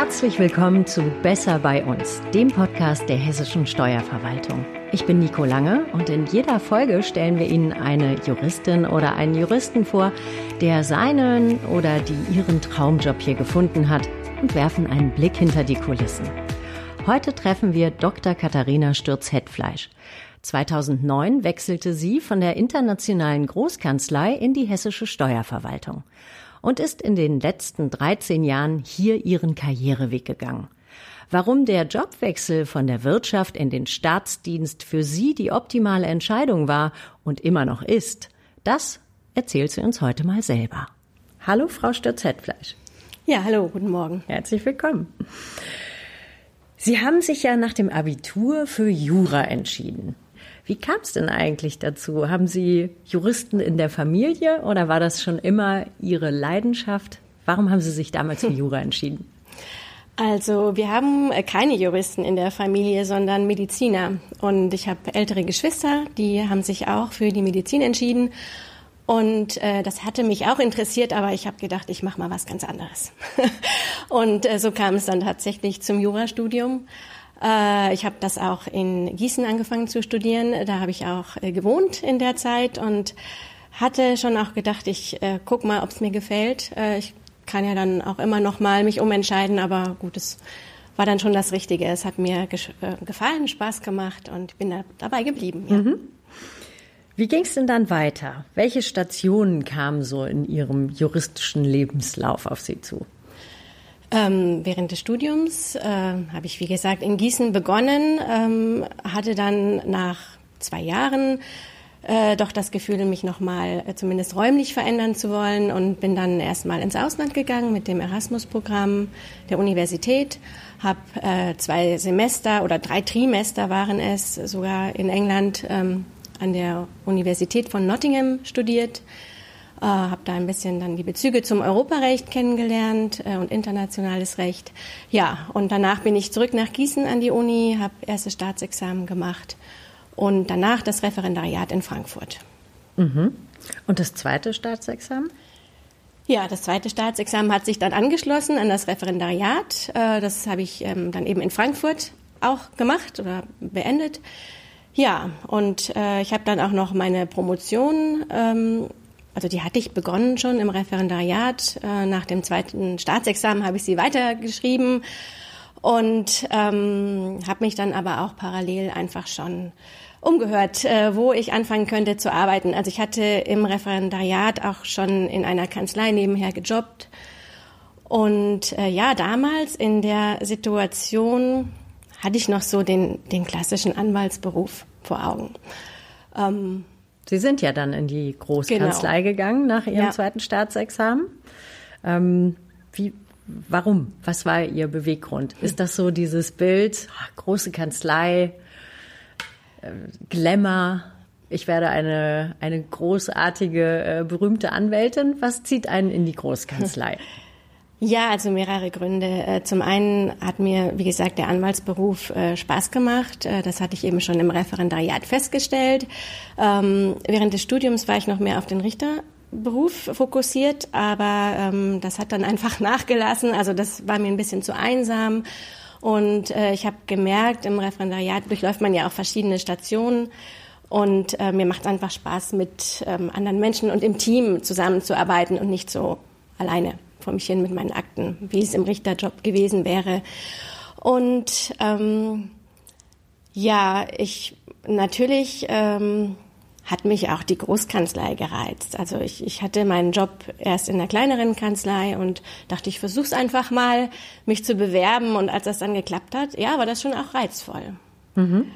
Herzlich willkommen zu Besser bei uns, dem Podcast der hessischen Steuerverwaltung. Ich bin Nico Lange und in jeder Folge stellen wir Ihnen eine Juristin oder einen Juristen vor, der seinen oder die ihren Traumjob hier gefunden hat und werfen einen Blick hinter die Kulissen. Heute treffen wir Dr. Katharina Stürz-Hetfleisch. 2009 wechselte sie von der internationalen Großkanzlei in die hessische Steuerverwaltung und ist in den letzten 13 Jahren hier ihren Karriereweg gegangen. Warum der Jobwechsel von der Wirtschaft in den Staatsdienst für sie die optimale Entscheidung war und immer noch ist, das erzählt sie uns heute mal selber. Hallo, Frau Stürz-Hetfleisch. Ja, hallo, guten Morgen. Herzlich willkommen. Sie haben sich ja nach dem Abitur für Jura entschieden. Wie kam es denn eigentlich dazu? Haben Sie Juristen in der Familie oder war das schon immer Ihre Leidenschaft? Warum haben Sie sich damals für Jura entschieden? Also wir haben äh, keine Juristen in der Familie, sondern Mediziner. Und ich habe ältere Geschwister, die haben sich auch für die Medizin entschieden. Und äh, das hatte mich auch interessiert, aber ich habe gedacht, ich mache mal was ganz anderes. und äh, so kam es dann tatsächlich zum Jurastudium. Äh, ich habe das auch in Gießen angefangen zu studieren. Da habe ich auch äh, gewohnt in der Zeit und hatte schon auch gedacht, ich äh, guck mal, ob es mir gefällt. Ich kann ja dann auch immer noch mal mich umentscheiden, aber gut, es war dann schon das Richtige. Es hat mir gefallen, Spaß gemacht und ich bin da dabei geblieben. Ja. Mhm. Wie ging es denn dann weiter? Welche Stationen kamen so in Ihrem juristischen Lebenslauf auf Sie zu? Ähm, während des Studiums äh, habe ich, wie gesagt, in Gießen begonnen, ähm, hatte dann nach zwei Jahren äh, doch das Gefühl, mich nochmal äh, zumindest räumlich verändern zu wollen und bin dann erstmal ins Ausland gegangen mit dem Erasmus-Programm der Universität, habe äh, zwei Semester oder drei Trimester waren es sogar in England ähm, an der Universität von Nottingham studiert äh, habe da ein bisschen dann die Bezüge zum Europarecht kennengelernt äh, und internationales Recht. Ja, und danach bin ich zurück nach Gießen an die Uni, habe erstes Staatsexamen gemacht und danach das Referendariat in Frankfurt. Mhm. Und das zweite Staatsexamen? Ja, das zweite Staatsexamen hat sich dann angeschlossen an das Referendariat. Äh, das habe ich ähm, dann eben in Frankfurt auch gemacht oder beendet. Ja, und äh, ich habe dann auch noch meine Promotion ähm, also die hatte ich begonnen schon im Referendariat. Äh, nach dem zweiten Staatsexamen habe ich sie weitergeschrieben und ähm, habe mich dann aber auch parallel einfach schon umgehört, äh, wo ich anfangen könnte zu arbeiten. Also ich hatte im Referendariat auch schon in einer Kanzlei nebenher gejobbt. Und äh, ja, damals in der Situation hatte ich noch so den, den klassischen Anwaltsberuf vor Augen. Ähm, Sie sind ja dann in die Großkanzlei genau. gegangen nach Ihrem ja. zweiten Staatsexamen. Ähm, wie, warum? Was war Ihr Beweggrund? Ist das so dieses Bild, ach, große Kanzlei, äh, Glamour, ich werde eine, eine großartige, äh, berühmte Anwältin. Was zieht einen in die Großkanzlei? Ja, also mehrere Gründe. Äh, zum einen hat mir, wie gesagt, der Anwaltsberuf äh, Spaß gemacht. Äh, das hatte ich eben schon im Referendariat festgestellt. Ähm, während des Studiums war ich noch mehr auf den Richterberuf fokussiert, aber ähm, das hat dann einfach nachgelassen. Also das war mir ein bisschen zu einsam. Und ich habe gemerkt, im Referendariat durchläuft man ja auch verschiedene Stationen. Und mir macht es einfach Spaß, mit ähm, anderen Menschen und im Team zusammenzuarbeiten und nicht so alleine hin mit meinen Akten, wie es im Richterjob gewesen wäre. Und ähm, ja, ich natürlich ähm, hat mich auch die Großkanzlei gereizt. Also ich, ich hatte meinen Job erst in einer kleineren Kanzlei und dachte, ich versuche es einfach mal, mich zu bewerben. Und als das dann geklappt hat, ja, war das schon auch reizvoll. Mhm.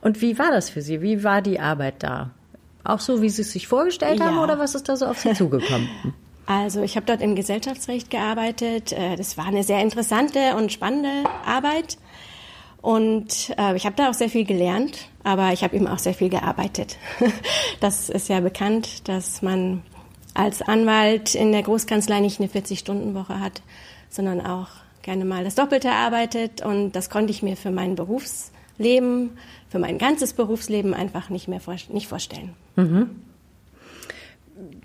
Und wie war das für Sie? Wie war die Arbeit da? Auch so, wie Sie es sich vorgestellt ja. haben, oder was ist da so auf Sie zugekommen? Also ich habe dort im Gesellschaftsrecht gearbeitet. Äh, das war eine sehr interessante und spannende Arbeit. Und äh, ich habe da auch sehr viel gelernt, aber ich habe eben auch sehr viel gearbeitet. das ist ja bekannt, dass man als Anwalt in der Großkanzlei nicht eine 40-Stunden-Woche hat, sondern auch gerne mal das Doppelte arbeitet. Und das konnte ich mir für mein Berufsleben, für mein ganzes Berufsleben einfach nicht mehr vor, nicht vorstellen. Mhm.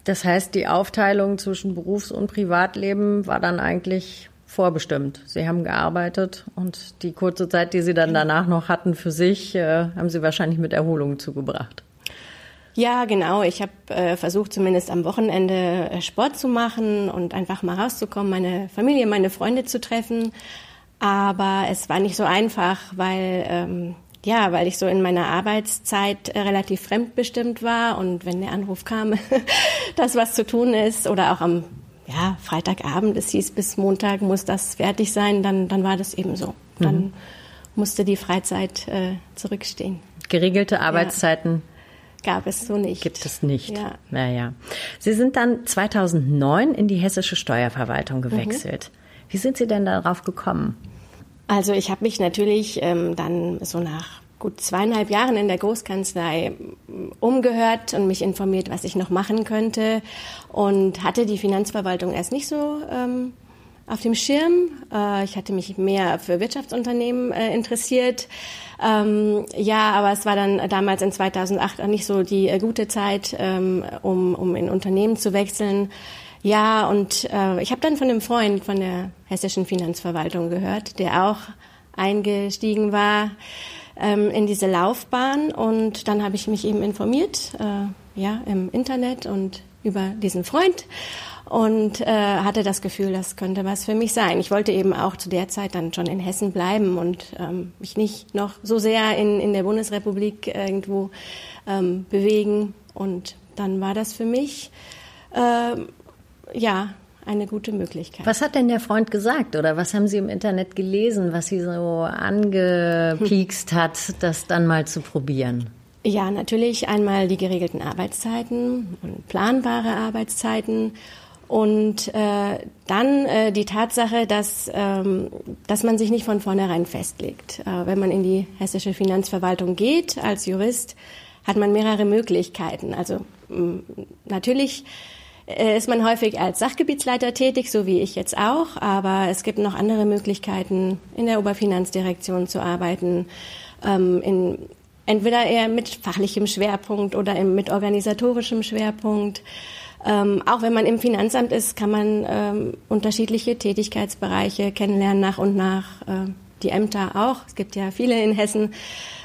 Das heißt, die Aufteilung zwischen Berufs- und Privatleben war dann eigentlich vorbestimmt. Sie haben gearbeitet und die kurze Zeit, die Sie dann danach noch hatten für sich, äh, haben Sie wahrscheinlich mit Erholung zugebracht. Ja, genau. Ich habe äh, versucht, zumindest am Wochenende äh, Sport zu machen und einfach mal rauszukommen, meine Familie, meine Freunde zu treffen. Aber es war nicht so einfach, weil ähm, ja, weil ich so in meiner Arbeitszeit äh, relativ fremdbestimmt war und wenn der Anruf kam, dass was zu tun ist oder auch am ja, Freitagabend, es hieß bis Montag muss das fertig sein, dann, dann war das eben so. Dann mhm. musste die Freizeit äh, zurückstehen. Geregelte Arbeitszeiten ja. gab es so nicht. Gibt es nicht. Ja. Naja. Sie sind dann 2009 in die hessische Steuerverwaltung gewechselt. Mhm. Wie sind Sie denn darauf gekommen? Also ich habe mich natürlich ähm, dann so nach gut zweieinhalb Jahren in der Großkanzlei umgehört und mich informiert, was ich noch machen könnte und hatte die Finanzverwaltung erst nicht so ähm, auf dem Schirm. Äh, ich hatte mich mehr für Wirtschaftsunternehmen äh, interessiert. Ähm, ja, aber es war dann damals in 2008 auch nicht so die äh, gute Zeit, ähm, um, um in Unternehmen zu wechseln. Ja, und äh, ich habe dann von einem Freund von der hessischen Finanzverwaltung gehört, der auch eingestiegen war ähm, in diese Laufbahn. Und dann habe ich mich eben informiert, äh, ja, im Internet und über diesen Freund und äh, hatte das Gefühl, das könnte was für mich sein. Ich wollte eben auch zu der Zeit dann schon in Hessen bleiben und ähm, mich nicht noch so sehr in, in der Bundesrepublik irgendwo ähm, bewegen. Und dann war das für mich äh, ja eine gute Möglichkeit. Was hat denn der Freund gesagt oder was haben Sie im Internet gelesen, was Sie so angepiekst hat, das dann mal zu probieren? Ja, natürlich einmal die geregelten Arbeitszeiten und planbare Arbeitszeiten und äh, dann äh, die Tatsache, dass, ähm, dass man sich nicht von vornherein festlegt. Äh, wenn man in die hessische Finanzverwaltung geht als Jurist, hat man mehrere Möglichkeiten. Also mh, natürlich ist man häufig als Sachgebietsleiter tätig, so wie ich jetzt auch, aber es gibt noch andere Möglichkeiten, in der Oberfinanzdirektion zu arbeiten, ähm, in, entweder eher mit fachlichem Schwerpunkt oder mit organisatorischem Schwerpunkt. Ähm, auch wenn man im Finanzamt ist, kann man ähm, unterschiedliche Tätigkeitsbereiche kennenlernen nach und nach. Äh, die Ämter auch. Es gibt ja viele in Hessen.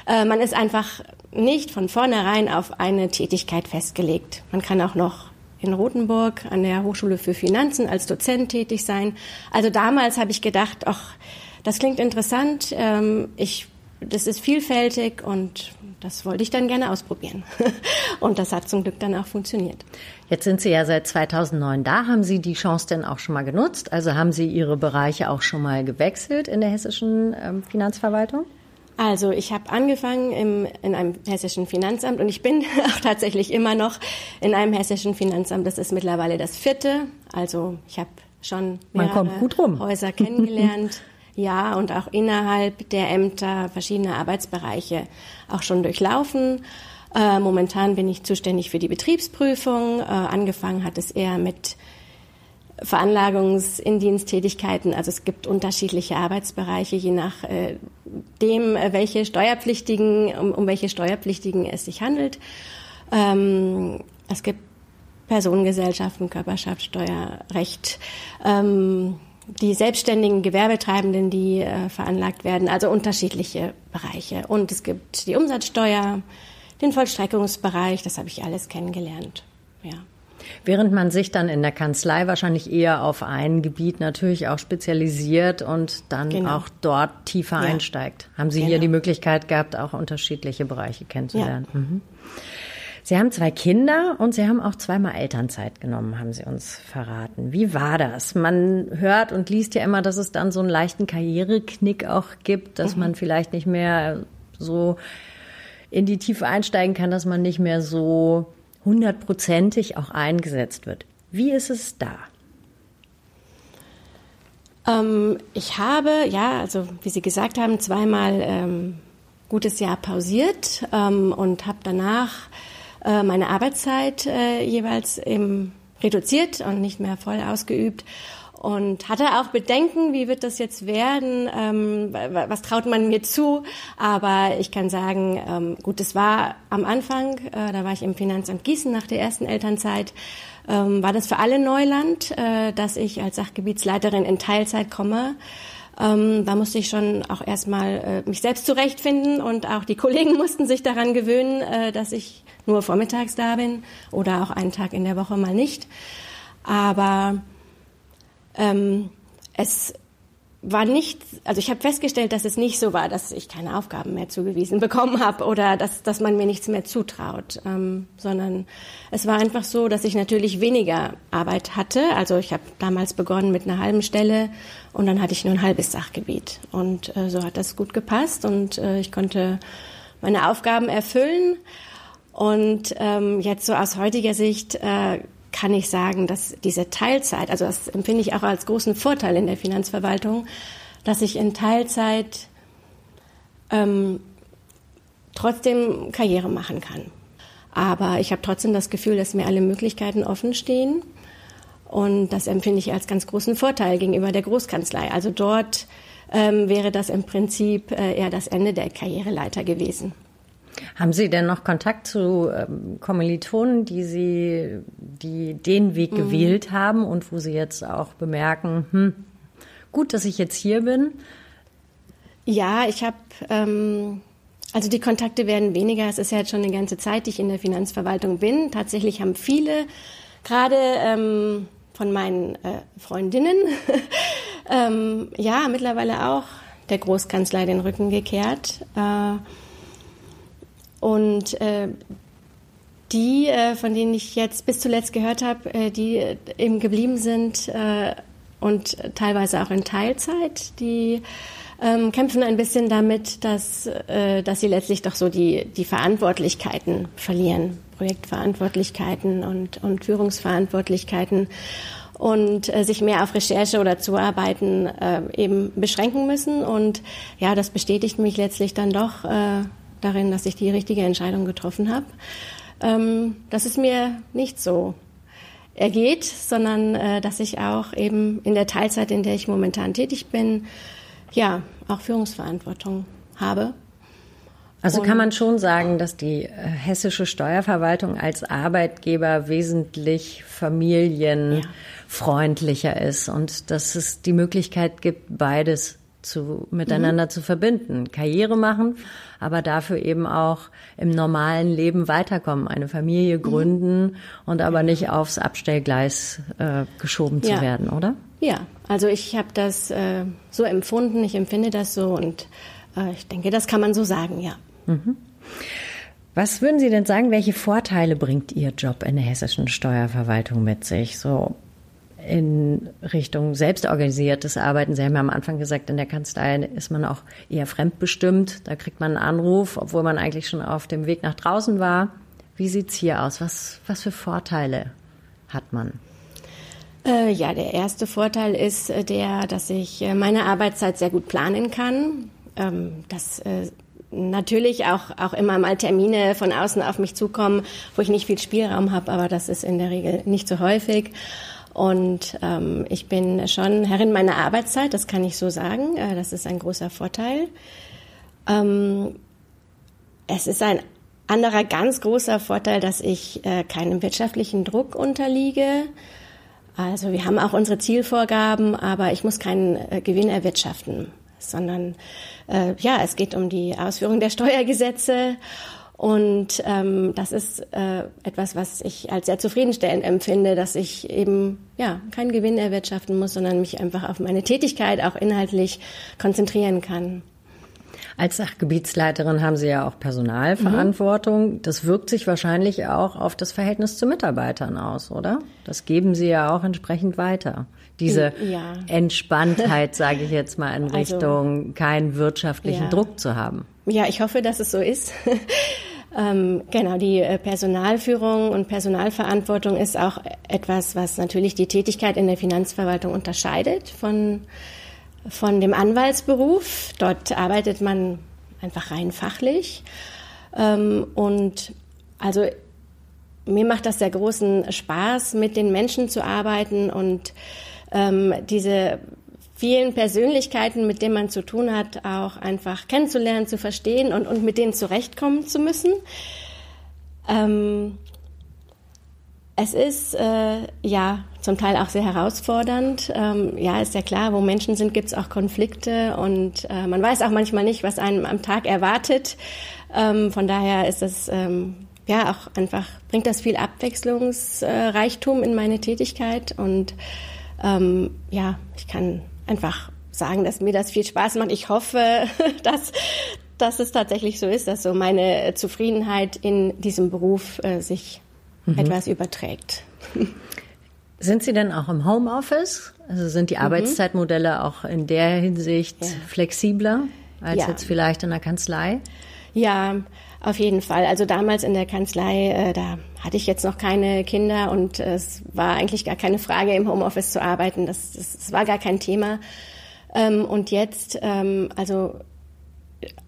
Äh, man ist einfach nicht von vornherein auf eine Tätigkeit festgelegt. Man kann auch noch in Rothenburg an der Hochschule für Finanzen als Dozent tätig sein. Also damals habe ich gedacht, ach, das klingt interessant. Ähm, ich, das ist vielfältig und das wollte ich dann gerne ausprobieren. und das hat zum Glück dann auch funktioniert. Jetzt sind Sie ja seit 2009 da. Haben Sie die Chance denn auch schon mal genutzt? Also haben Sie Ihre Bereiche auch schon mal gewechselt in der hessischen ähm, Finanzverwaltung? Also ich habe angefangen im, in einem hessischen Finanzamt und ich bin auch tatsächlich immer noch in einem hessischen Finanzamt. Das ist mittlerweile das vierte. Also ich habe schon mehrere Häuser kennengelernt. ja, und auch innerhalb der Ämter verschiedene Arbeitsbereiche auch schon durchlaufen. Äh, momentan bin ich zuständig für die Betriebsprüfung. Äh, angefangen hat es eher mit Veranlagungsindiensttätigkeiten. Also es gibt unterschiedliche Arbeitsbereiche, je nach äh, dem, äh, welche Steuerpflichtigen, um, um, welche Steuerpflichtigen es sich handelt. Ähm, es gibt Personengesellschaften, Körperschaftssteuerrecht, ähm, die selbstständigen Gewerbetreibenden, die äh, veranlagt werden, also unterschiedliche Bereiche. Und es gibt die Umsatzsteuer, den Vollstreckungsbereich, das habe ich alles kennengelernt. Ja. Während man sich dann in der Kanzlei wahrscheinlich eher auf ein Gebiet natürlich auch spezialisiert und dann genau. auch dort tiefer ja. einsteigt. Haben Sie genau. hier die Möglichkeit gehabt, auch unterschiedliche Bereiche kennenzulernen? Ja. Mhm. Sie haben zwei Kinder und Sie haben auch zweimal Elternzeit genommen, haben Sie uns verraten. Wie war das? Man hört und liest ja immer, dass es dann so einen leichten Karriereknick auch gibt, dass mhm. man vielleicht nicht mehr so in die Tiefe einsteigen kann, dass man nicht mehr so hundertprozentig auch eingesetzt wird. Wie ist es da? Ähm, ich habe, ja, also wie Sie gesagt haben, zweimal ähm, gutes Jahr pausiert ähm, und habe danach äh, meine Arbeitszeit äh, jeweils im reduziert und nicht mehr voll ausgeübt und hatte auch Bedenken, wie wird das jetzt werden, ähm, was traut man mir zu, aber ich kann sagen, ähm, gut, es war am Anfang, äh, da war ich im Finanzamt Gießen nach der ersten Elternzeit, ähm, war das für alle Neuland, äh, dass ich als Sachgebietsleiterin in Teilzeit komme. Ähm, da musste ich schon auch erstmal äh, mich selbst zurechtfinden und auch die Kollegen mussten sich daran gewöhnen, äh, dass ich nur vormittags da bin oder auch einen Tag in der Woche mal nicht. Aber ähm, es war nicht, also ich habe festgestellt, dass es nicht so war, dass ich keine Aufgaben mehr zugewiesen bekommen habe oder dass, dass man mir nichts mehr zutraut, ähm, sondern es war einfach so, dass ich natürlich weniger Arbeit hatte. Also ich habe damals begonnen mit einer halben Stelle und dann hatte ich nur ein halbes Sachgebiet und äh, so hat das gut gepasst und äh, ich konnte meine Aufgaben erfüllen. Und ähm, jetzt so aus heutiger Sicht äh, kann ich sagen, dass diese Teilzeit, also das empfinde ich auch als großen Vorteil in der Finanzverwaltung, dass ich in Teilzeit ähm, trotzdem Karriere machen kann. Aber ich habe trotzdem das Gefühl, dass mir alle Möglichkeiten offen stehen. Und das empfinde ich als ganz großen Vorteil gegenüber der Großkanzlei. Also dort ähm, wäre das im Prinzip äh, eher das Ende der Karriereleiter gewesen. Haben Sie denn noch Kontakt zu ähm, Kommilitonen, die Sie, die den Weg mhm. gewählt haben und wo Sie jetzt auch bemerken, hm, gut, dass ich jetzt hier bin? Ja, ich habe, ähm, also die Kontakte werden weniger. Es ist ja jetzt schon eine ganze Zeit, die ich in der Finanzverwaltung bin. Tatsächlich haben viele, gerade ähm, von meinen äh, Freundinnen, ähm, ja, mittlerweile auch der Großkanzlei den Rücken gekehrt. Äh, und äh, die, äh, von denen ich jetzt bis zuletzt gehört habe, äh, die äh, eben geblieben sind äh, und teilweise auch in Teilzeit, die ähm, kämpfen ein bisschen damit, dass, äh, dass sie letztlich doch so die, die Verantwortlichkeiten verlieren, Projektverantwortlichkeiten und, und Führungsverantwortlichkeiten und äh, sich mehr auf Recherche oder Zuarbeiten äh, eben beschränken müssen. Und ja, das bestätigt mich letztlich dann doch, äh, darin, dass ich die richtige Entscheidung getroffen habe, ähm, dass es mir nicht so ergeht, sondern äh, dass ich auch eben in der Teilzeit, in der ich momentan tätig bin, ja, auch Führungsverantwortung habe. Also kann man schon sagen, dass die äh, hessische Steuerverwaltung als Arbeitgeber wesentlich familienfreundlicher ja. ist und dass es die Möglichkeit gibt, beides zu, miteinander mhm. zu verbinden. Karriere machen, aber dafür eben auch im normalen Leben weiterkommen, eine Familie mhm. gründen mhm. und aber nicht aufs Abstellgleis äh, geschoben ja. zu werden, oder? Ja, also ich habe das äh, so empfunden, ich empfinde das so und äh, ich denke, das kann man so sagen, ja. Mhm. Was würden Sie denn sagen, welche Vorteile bringt Ihr Job in der hessischen Steuerverwaltung mit sich? So in Richtung selbstorganisiertes Arbeiten. Sie haben ja am Anfang gesagt, in der Kanzlei ist man auch eher fremdbestimmt. Da kriegt man einen Anruf, obwohl man eigentlich schon auf dem Weg nach draußen war. Wie sieht's hier aus? Was, was für Vorteile hat man? Äh, ja, der erste Vorteil ist äh, der, dass ich äh, meine Arbeitszeit sehr gut planen kann. Ähm, dass äh, natürlich auch, auch immer mal Termine von außen auf mich zukommen, wo ich nicht viel Spielraum habe, aber das ist in der Regel nicht so häufig. Und ähm, ich bin schon Herrin meiner Arbeitszeit, das kann ich so sagen. Äh, das ist ein großer Vorteil. Ähm, es ist ein anderer ganz großer Vorteil, dass ich äh, keinem wirtschaftlichen Druck unterliege. Also wir haben auch unsere Zielvorgaben, aber ich muss keinen äh, Gewinn erwirtschaften, sondern äh, ja, es geht um die Ausführung der Steuergesetze und ähm, das ist äh, etwas, was ich als sehr zufriedenstellend empfinde, dass ich eben ja keinen Gewinn erwirtschaften muss, sondern mich einfach auf meine Tätigkeit auch inhaltlich konzentrieren kann. Als Sachgebietsleiterin haben Sie ja auch Personalverantwortung. Mhm. Das wirkt sich wahrscheinlich auch auf das Verhältnis zu Mitarbeitern aus, oder? Das geben Sie ja auch entsprechend weiter. Diese ja. Entspanntheit, sage ich jetzt mal, in also, Richtung keinen wirtschaftlichen ja. Druck zu haben. Ja, ich hoffe, dass es so ist. ähm, genau, die äh, Personalführung und Personalverantwortung ist auch etwas, was natürlich die Tätigkeit in der Finanzverwaltung unterscheidet von, von dem Anwaltsberuf. Dort arbeitet man einfach rein fachlich. Ähm, und also mir macht das sehr großen Spaß, mit den Menschen zu arbeiten und ähm, diese vielen Persönlichkeiten, mit denen man zu tun hat, auch einfach kennenzulernen, zu verstehen und, und mit denen zurechtkommen zu müssen. Ähm, es ist äh, ja zum Teil auch sehr herausfordernd. Ähm, ja, ist ja klar, wo Menschen sind, gibt es auch Konflikte und äh, man weiß auch manchmal nicht, was einem am Tag erwartet. Ähm, von daher ist es ähm, ja auch einfach, bringt das viel Abwechslungsreichtum in meine Tätigkeit und ähm, ja, ich kann einfach sagen, dass mir das viel Spaß macht. Ich hoffe, dass, dass es tatsächlich so ist, dass so meine Zufriedenheit in diesem Beruf äh, sich mhm. etwas überträgt. Sind Sie denn auch im Homeoffice? Also sind die mhm. Arbeitszeitmodelle auch in der Hinsicht ja. flexibler als ja. jetzt vielleicht in der Kanzlei? Ja, auf jeden Fall. Also damals in der Kanzlei, äh, da hatte ich jetzt noch keine Kinder und äh, es war eigentlich gar keine Frage, im Homeoffice zu arbeiten. Das, das, das war gar kein Thema. Ähm, und jetzt, ähm, also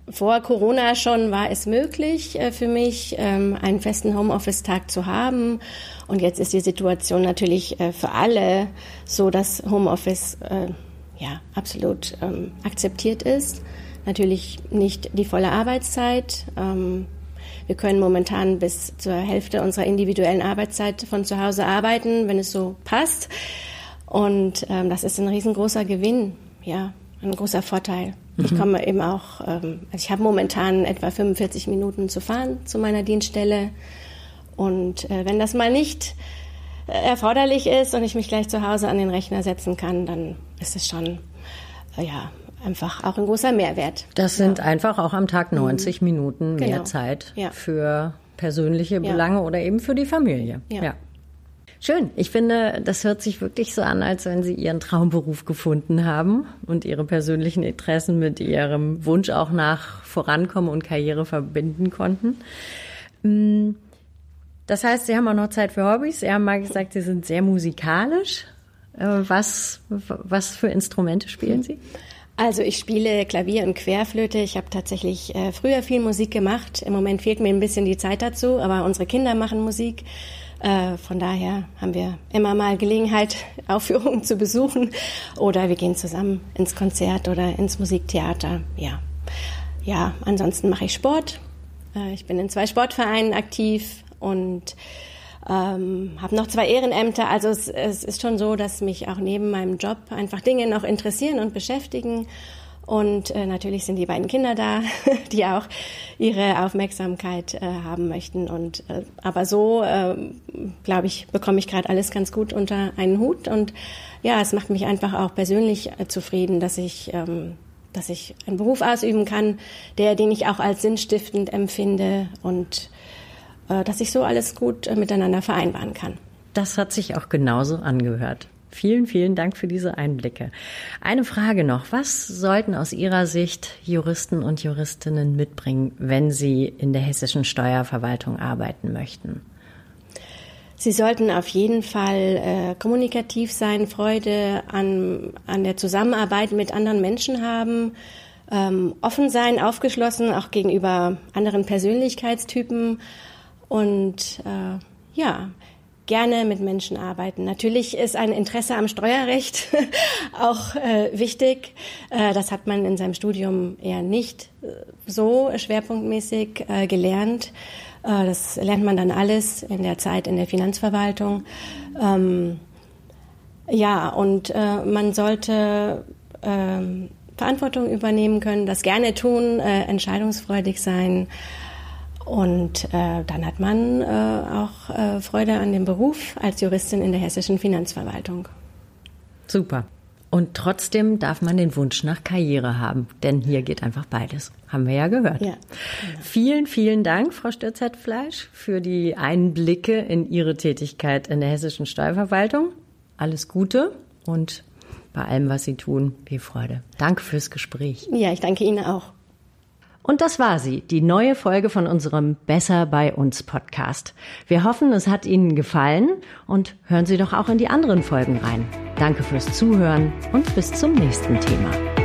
vor Corona schon war es möglich äh, für mich, ähm, einen festen Homeoffice-Tag zu haben. Und jetzt ist die Situation natürlich äh, für alle so, dass Homeoffice äh, ja absolut ähm, akzeptiert ist. Natürlich nicht die volle Arbeitszeit. Ähm, wir können momentan bis zur Hälfte unserer individuellen Arbeitszeit von zu Hause arbeiten, wenn es so passt. Und ähm, das ist ein riesengroßer Gewinn, ja, ein großer Vorteil. Mhm. Ich komme eben auch, ähm, also ich habe momentan etwa 45 Minuten zu fahren zu meiner Dienststelle. Und äh, wenn das mal nicht äh, erforderlich ist und ich mich gleich zu Hause an den Rechner setzen kann, dann ist es schon äh, ja, einfach auch ein großer Mehrwert. Das sind ja. einfach auch am Tag 90 mhm. Minuten mehr genau. Zeit ja. für persönliche Belange oder eben für die Familie. ja. Schön. Ich finde, das hört sich wirklich so an, als wenn Sie Ihren Traumberuf gefunden haben und Ihre persönlichen Interessen mit Ihrem Wunsch auch nach Vorankommen und Karriere verbinden konnten. Mm, das heißt, Sie haben auch noch Zeit für Hobbys. Sie haben mal gesagt, Sie sind sehr musikalisch. Äh, was, was für Instrumente spielen Sie? Also ich spiele Klavier und Querflöte. Ich habe tatsächlich äh, früher viel Musik gemacht. Im Moment fehlt mir ein bisschen die Zeit dazu, aber unsere Kinder machen Musik. Äh, von daher haben wir immer mal Gelegenheit, Aufführungen zu besuchen oder wir gehen zusammen ins Konzert oder ins Musiktheater. Ja, ja. Ansonsten mache ich Sport. Äh, ich bin in zwei Sportvereinen aktiv und ähm, habe noch zwei Ehrenämter. Also es, es ist schon so, dass mich auch neben meinem Job einfach Dinge noch interessieren und beschäftigen. Und äh, natürlich sind die beiden Kinder da, die auch ihre Aufmerksamkeit äh, haben möchten. Und äh, aber so, äh, glaube ich, bekomme ich gerade alles ganz gut unter einen Hut. Und ja, es macht mich einfach auch persönlich äh, zufrieden, dass ich ähm, dass ich einen Beruf ausüben kann, der, den ich auch als sinnstiftend empfinde und dass ich so alles gut äh, miteinander vereinbaren kann. Das hat sich auch genauso angehört. Vielen, vielen Dank für diese Einblicke. Eine Frage noch. Was sollten aus Ihrer Sicht Juristen und Juristinnen mitbringen, wenn sie in der hessischen Steuerverwaltung arbeiten möchten? Sie sollten auf jeden Fall äh, kommunikativ sein, Freude an, an der Zusammenarbeit mit anderen Menschen haben, ähm, offen sein, aufgeschlossen, auch gegenüber anderen Persönlichkeitstypen und äh, ja, gerne mit Menschen arbeiten. Natürlich ist ein Interesse am Steuerrecht auch äh, wichtig. Äh, das hat man in seinem Studium eher nicht äh, so schwerpunktmäßig äh, gelernt. Äh, das lernt man dann alles in der Zeit in der Finanzverwaltung. Ähm, ja, und äh, man sollte ähm, Verantwortung übernehmen können, das gerne tun, entscheidungsfreudig sein. Und äh, dann hat man äh, auch äh, Freude an dem Beruf als Juristin in der hessischen Finanzverwaltung. Super. Und trotzdem darf man den Wunsch nach Karriere haben, denn hier geht einfach beides. Haben wir ja gehört. Ja, genau. Vielen, vielen Dank, Frau Stürzeitfleisch, für die Einblicke in Ihre Tätigkeit in der hessischen Steuerverwaltung. Alles Gute und bei allem, was Sie tun, viel Freude. Danke fürs Gespräch. Ja, ich danke Ihnen auch. Und das war sie, die neue Folge von unserem Besser bei uns Podcast. Wir hoffen, es hat Ihnen gefallen und hören Sie doch auch in die anderen Folgen rein. Danke fürs Zuhören und bis zum nächsten Thema.